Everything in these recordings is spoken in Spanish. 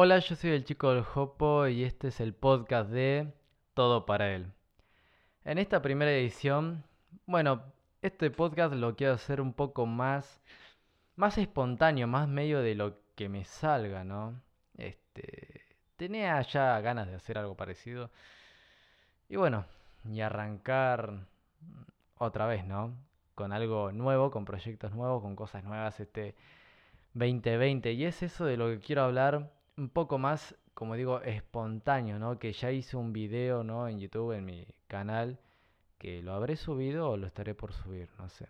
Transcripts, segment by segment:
Hola, yo soy el chico del Jopo y este es el podcast de Todo para él. En esta primera edición, bueno, este podcast lo quiero hacer un poco más, más espontáneo, más medio de lo que me salga, ¿no? Este, tenía ya ganas de hacer algo parecido. Y bueno, y arrancar otra vez, ¿no? Con algo nuevo, con proyectos nuevos, con cosas nuevas este 2020. Y es eso de lo que quiero hablar un poco más, como digo, espontáneo, ¿no? Que ya hice un video, ¿no? En YouTube, en mi canal, que lo habré subido o lo estaré por subir, no sé.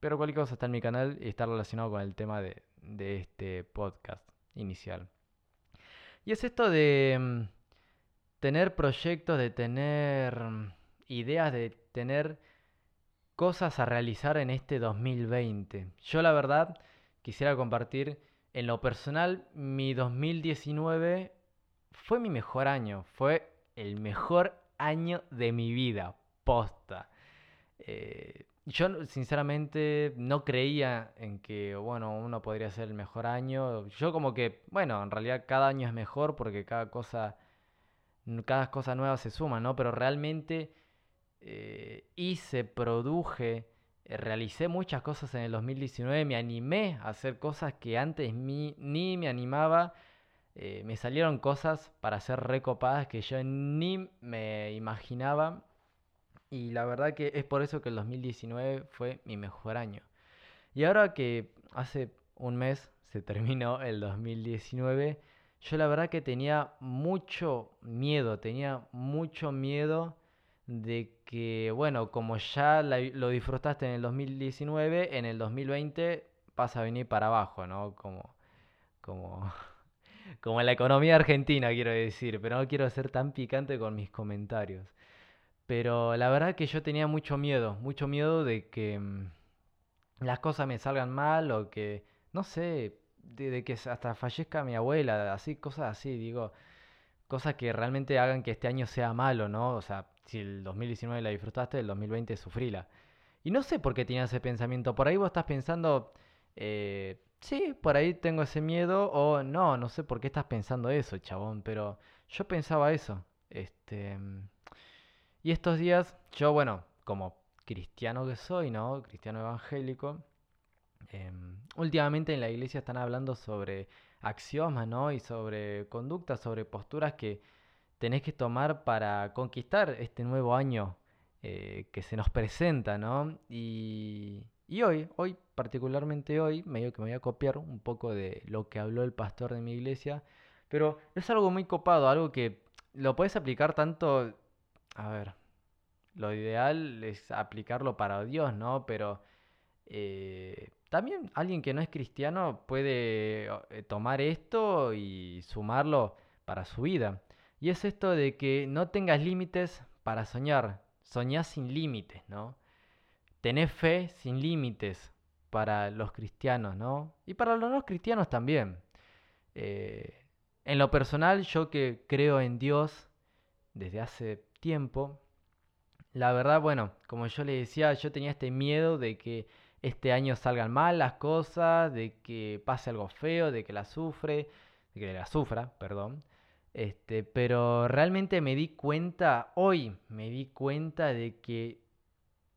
Pero cualquier cosa está en mi canal y está relacionado con el tema de, de este podcast inicial. Y es esto de mm, tener proyectos, de tener mm, ideas, de tener cosas a realizar en este 2020. Yo la verdad quisiera compartir en lo personal, mi 2019 fue mi mejor año, fue el mejor año de mi vida, posta. Eh, yo sinceramente no creía en que, bueno, uno podría ser el mejor año. Yo como que, bueno, en realidad cada año es mejor porque cada cosa, cada cosa nueva se suma, ¿no? Pero realmente eh, hice, produje realicé muchas cosas en el 2019, me animé a hacer cosas que antes ni me animaba. Eh, me salieron cosas para ser recopadas que yo ni me imaginaba. Y la verdad que es por eso que el 2019 fue mi mejor año. Y ahora que hace un mes se terminó el 2019, yo la verdad que tenía mucho miedo, tenía mucho miedo de que, bueno, como ya lo disfrutaste en el 2019, en el 2020 vas a venir para abajo, ¿no? Como, como, como en la economía argentina, quiero decir, pero no quiero ser tan picante con mis comentarios. Pero la verdad que yo tenía mucho miedo, mucho miedo de que mm, las cosas me salgan mal o que, no sé, de, de, que hasta fallezca mi abuela, así, cosas así, digo, cosas que realmente hagan que este año sea malo, ¿no? O sea, si el 2019 la disfrutaste, el 2020 sufrila. Y no sé por qué tienes ese pensamiento. Por ahí vos estás pensando, eh, sí, por ahí tengo ese miedo, o no, no sé por qué estás pensando eso, chabón, pero yo pensaba eso. Este. Y estos días, yo, bueno, como cristiano que soy, ¿no? Cristiano evangélico. Em, últimamente en la iglesia están hablando sobre axiomas, ¿no? Y sobre conductas, sobre posturas que tenés que tomar para conquistar este nuevo año eh, que se nos presenta, ¿no? Y, y, hoy, hoy, particularmente hoy, medio que me voy a copiar un poco de lo que habló el pastor de mi iglesia, pero es algo muy copado, algo que lo puedes aplicar tanto, a ver, lo ideal es aplicarlo para Dios, ¿no? Pero eh, también alguien que no es cristiano puede eh, tomar esto y sumarlo para su vida. Y es esto de que no tengas límites para soñar. Soñás sin límites, ¿no? Tenés fe sin límites para los cristianos, ¿no? Y para los no cristianos también. Eh, en lo personal, yo que creo en Dios desde hace tiempo, la verdad, bueno, como yo le decía, yo tenía este miedo de que este año salgan mal las cosas, de que pase algo feo, de que la sufre, de que la sufra, perdón. Este, pero realmente me di cuenta, hoy me di cuenta de que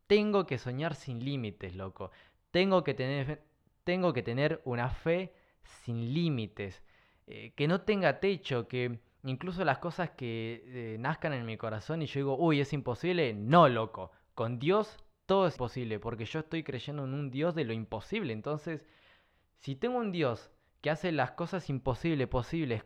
tengo que soñar sin límites, loco. Tengo que tener, tengo que tener una fe sin límites. Eh, que no tenga techo, que incluso las cosas que eh, nazcan en mi corazón y yo digo, uy, es imposible. No, loco. Con Dios todo es posible, porque yo estoy creyendo en un Dios de lo imposible. Entonces, si tengo un Dios que hace las cosas imposibles posibles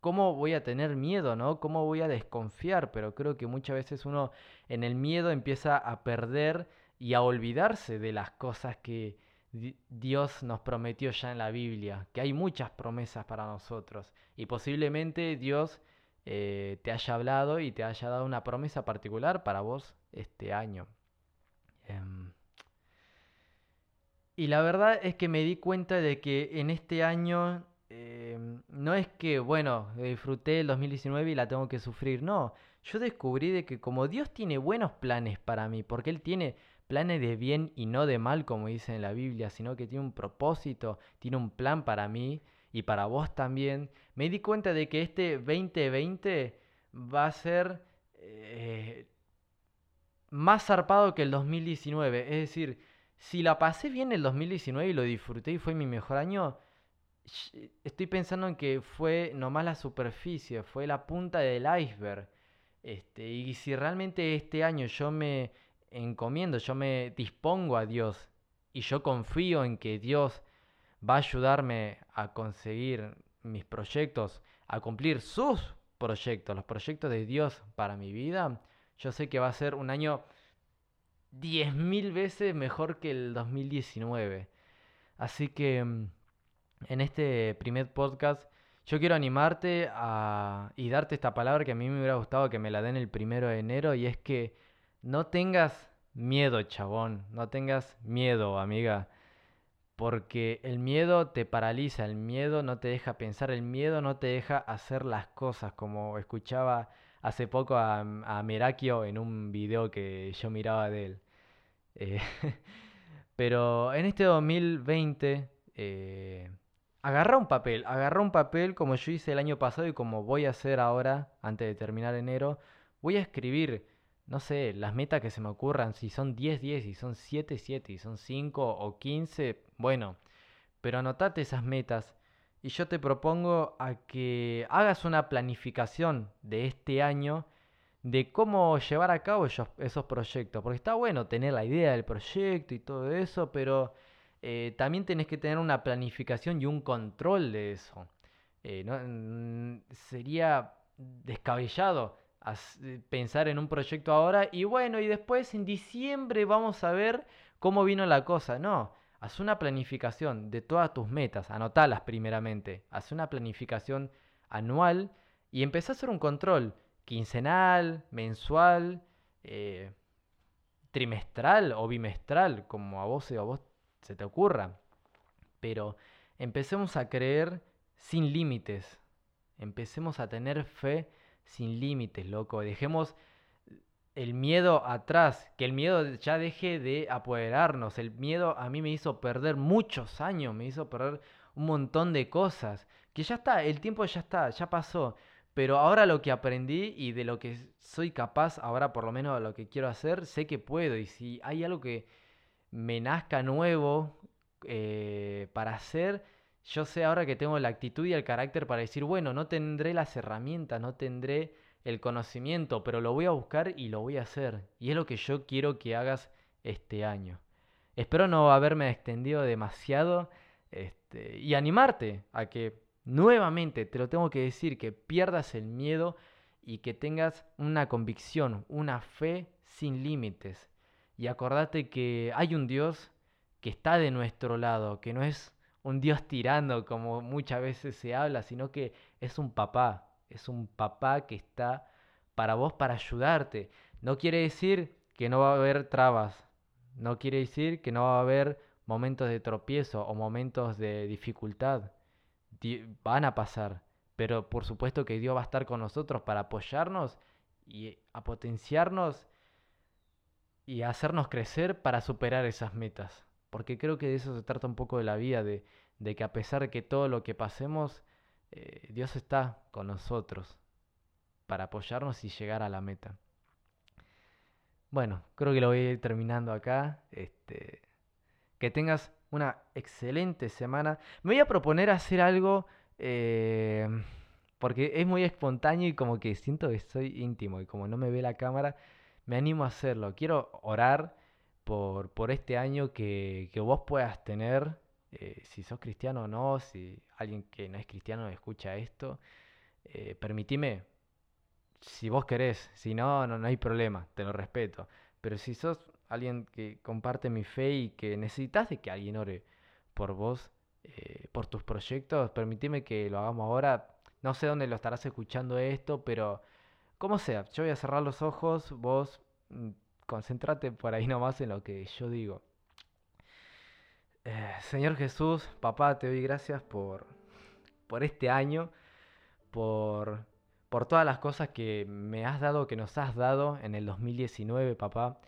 ¿cómo voy a tener miedo, no? ¿Cómo voy a desconfiar? Pero creo que muchas veces uno en el miedo empieza a perder y a olvidarse de las cosas que Dios nos prometió ya en la Biblia, que hay muchas promesas para nosotros y posiblemente Dios eh, te haya hablado y te haya dado una promesa particular para vos este año. Em, y la verdad es que me di cuenta de que en este año Em, no es que, bueno, disfruté el 2019 y la tengo que sufrir, no. Yo descubrí de que como Dios tiene buenos planes para mí, porque Él tiene planes de bien y no de mal, como dice en la Biblia, sino que tiene un propósito, tiene un plan para mí, y para vos también, me di cuenta de que este 2020 va a ser eh, más zarpado que el 2019. Es decir, si la pasé bien el 2019 y lo disfruté y fue mi mejor año, estoy pensando en que fue nomás la superficie, fue la punta del iceberg. Este, y si realmente este año yo me encomiendo, yo me dispongo a Dios y yo confío en que Dios va a ayudarme a conseguir mis proyectos, a cumplir sus proyectos, los proyectos de Dios para mi vida, yo sé que va a ser un año 10.000 veces mejor que el 2019. Así que mm, en este primer podcast yo quiero animarte a, y darte esta palabra que a mí me hubiera gustado que me la den el primero de enero y es que no tengas miedo, chabón, no tengas miedo, amiga, porque el miedo te paraliza, el miedo no te deja pensar, el miedo no te deja hacer las cosas, como escuchaba hace poco a, a Merakio en un video que yo miraba de él. Eh, pero en este 2020, eh, agarra un papel, agarra un papel como yo hice el año pasado y como voy a hacer ahora, antes de terminar enero, voy a escribir, no sé, las metas que se me ocurran, si son 10, 10, si son 7, 7, si son 5 o 15, bueno, pero anotate esas metas y yo te propongo a que hagas una planificación de este año de cómo llevar a cabo esos, proyectos. Porque está bueno tener la idea del proyecto y todo eso, pero eh, también tenés que tener una planificación y un control de eso. Eh, ¿no? sería descabellado pensar en un proyecto ahora y bueno, y después en diciembre vamos a ver cómo vino la cosa. No, Haz una planificación de todas tus metas, anotalas primeramente. Haz una planificación anual y empezá a hacer un control quincenal, mensual, eh, trimestral o bimestral, como a vos, a vos se te ocurra. Pero empecemos a creer sin límites. Empecemos a tener fe sin límites, loco. Dejemos el miedo atrás, que el miedo ya deje de apoderarnos. El miedo a mí me hizo perder muchos años, me hizo perder un montón de cosas. Que ya está, el tiempo ya está, ya pasó. Pero ahora lo que aprendí y de lo que soy capaz, ahora por lo menos lo que quiero hacer, sé que puedo. Y si hay algo que me nazca nuevo eh, para hacer, yo sé ahora que tengo la actitud y el carácter para decir, bueno, no tendré las herramientas, no tendré el conocimiento, pero lo voy a buscar y lo voy a hacer. Y es lo que yo quiero que hagas este año. Espero no haberme extendido demasiado este, y animarte a que nuevamente, te lo tengo que decir, que pierdas el miedo y que tengas una convicción, una fe sin límites. Y acordate que hay un Dios que está de nuestro lado, que no es un Dios tirando como muchas veces se habla, sino que es un papá, es un papá que está para vos para ayudarte. No quiere decir que no va a haber trabas, no quiere decir que no va a haber momentos de tropiezo o momentos de dificultad. van a pasar, pero por supuesto que Dios va a estar con nosotros para apoyarnos y a potenciarnos y hacernos crecer para superar esas metas. Porque creo que de eso se trata un poco de la vida, de, de que a pesar de que todo lo que pasemos, eh, Dios está con nosotros para apoyarnos y llegar a la meta. Bueno, creo que lo voy a ir terminando acá. Este, que tengas una excelente semana. Me voy a proponer hacer algo eh, porque es muy espontáneo y como que siento que soy íntimo y como no me ve la cámara, me animo a hacerlo. Quiero orar por, por este año que, que vos puedas tener eh, si sos cristiano o no, si alguien que no es cristiano escucha esto, eh, permitime, si vos querés, si no, no, hay problema, te lo respeto. Pero si sos alguien que comparte mi fe y que necesitas de que alguien ore por vos, eh, por tus proyectos, permitime que lo hagamos ahora. No sé dónde lo estarás escuchando esto, pero como sea, yo voy a cerrar los ojos, vos mm, concéntrate por ahí nomás en lo que yo digo. Eh, Señor Jesús, papá, te doy gracias por, por este año, por, por todas las cosas que me has dado, que nos has dado en el 2019, papá.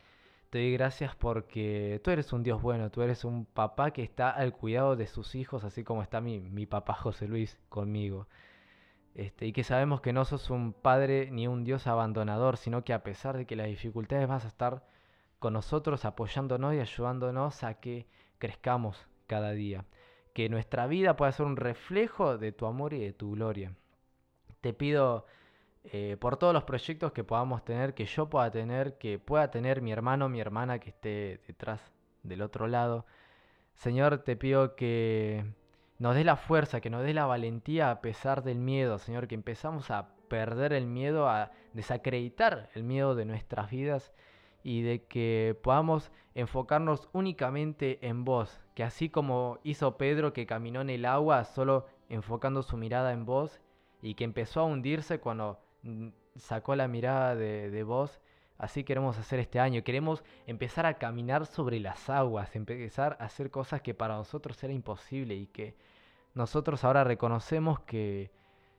Te doy gracias porque tú eres un Dios bueno, tú eres un papá que está al cuidado de sus hijos, así como está mi, mi papá José Luis conmigo. Este, y que sabemos que no sos un padre ni un Dios abandonador, sino que a pesar de que las dificultades vas a estar con nosotros apoyándonos y ayudándonos a que crezcamos cada día. Que nuestra vida pueda ser un reflejo de tu amor y de tu gloria. Te pido eh, por todos los proyectos que podamos tener, que yo pueda tener, que pueda tener mi hermano, mi hermana que esté detrás del otro lado. Señor, te pido que nos dé la fuerza, que nos dé la valentía a pesar del miedo, Señor, que empezamos a perder el miedo, a desacreditar el miedo de nuestras vidas y de que podamos enfocarnos únicamente en vos, que así como hizo Pedro que caminó en el agua solo enfocando su mirada en vos y que empezó a hundirse cuando mm, sacó la mirada de, de vos, así queremos hacer este año, queremos empezar a caminar sobre las aguas, empezar a hacer cosas que para nosotros era imposible y que nosotros ahora reconocemos que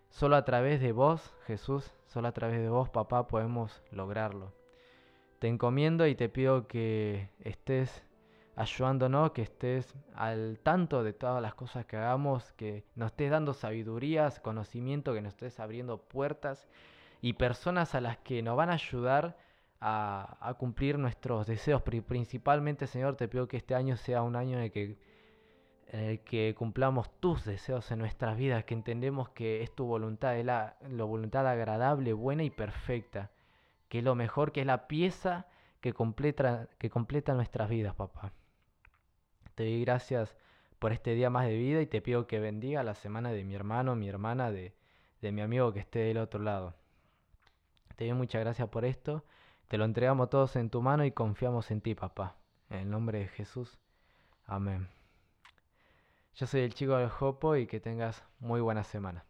solo a través de vos, Jesús, solo a través de vos, papá, podemos lograrlo. Te encomiendo y te pido que estés ayudándonos, que estés al tanto de todas las cosas que hagamos, que nos estés dando sabidurías, conocimiento, que nos estés abriendo puertas y personas a las que nos van a ayudar a, cumplir nuestros deseos. Principalmente, Señor, te pido que este año sea un año en el que en el que cumplamos tus deseos en nuestras vidas, que entendemos que es tu voluntad, es la, voluntad agradable, buena y perfecta, que es lo mejor, que es la pieza que completa, que completa nuestras vidas, papá. Te doy gracias por este día más de vida y te pido que bendiga la semana de mi hermano, mi hermana, de, de mi amigo que esté del otro lado. Te doy muchas gracias por esto. Te lo entregamos todos en tu mano y confiamos en ti, papá. En el nombre de Jesús. Amén. Yo soy el chico del Jopo y que tengas muy buena semana.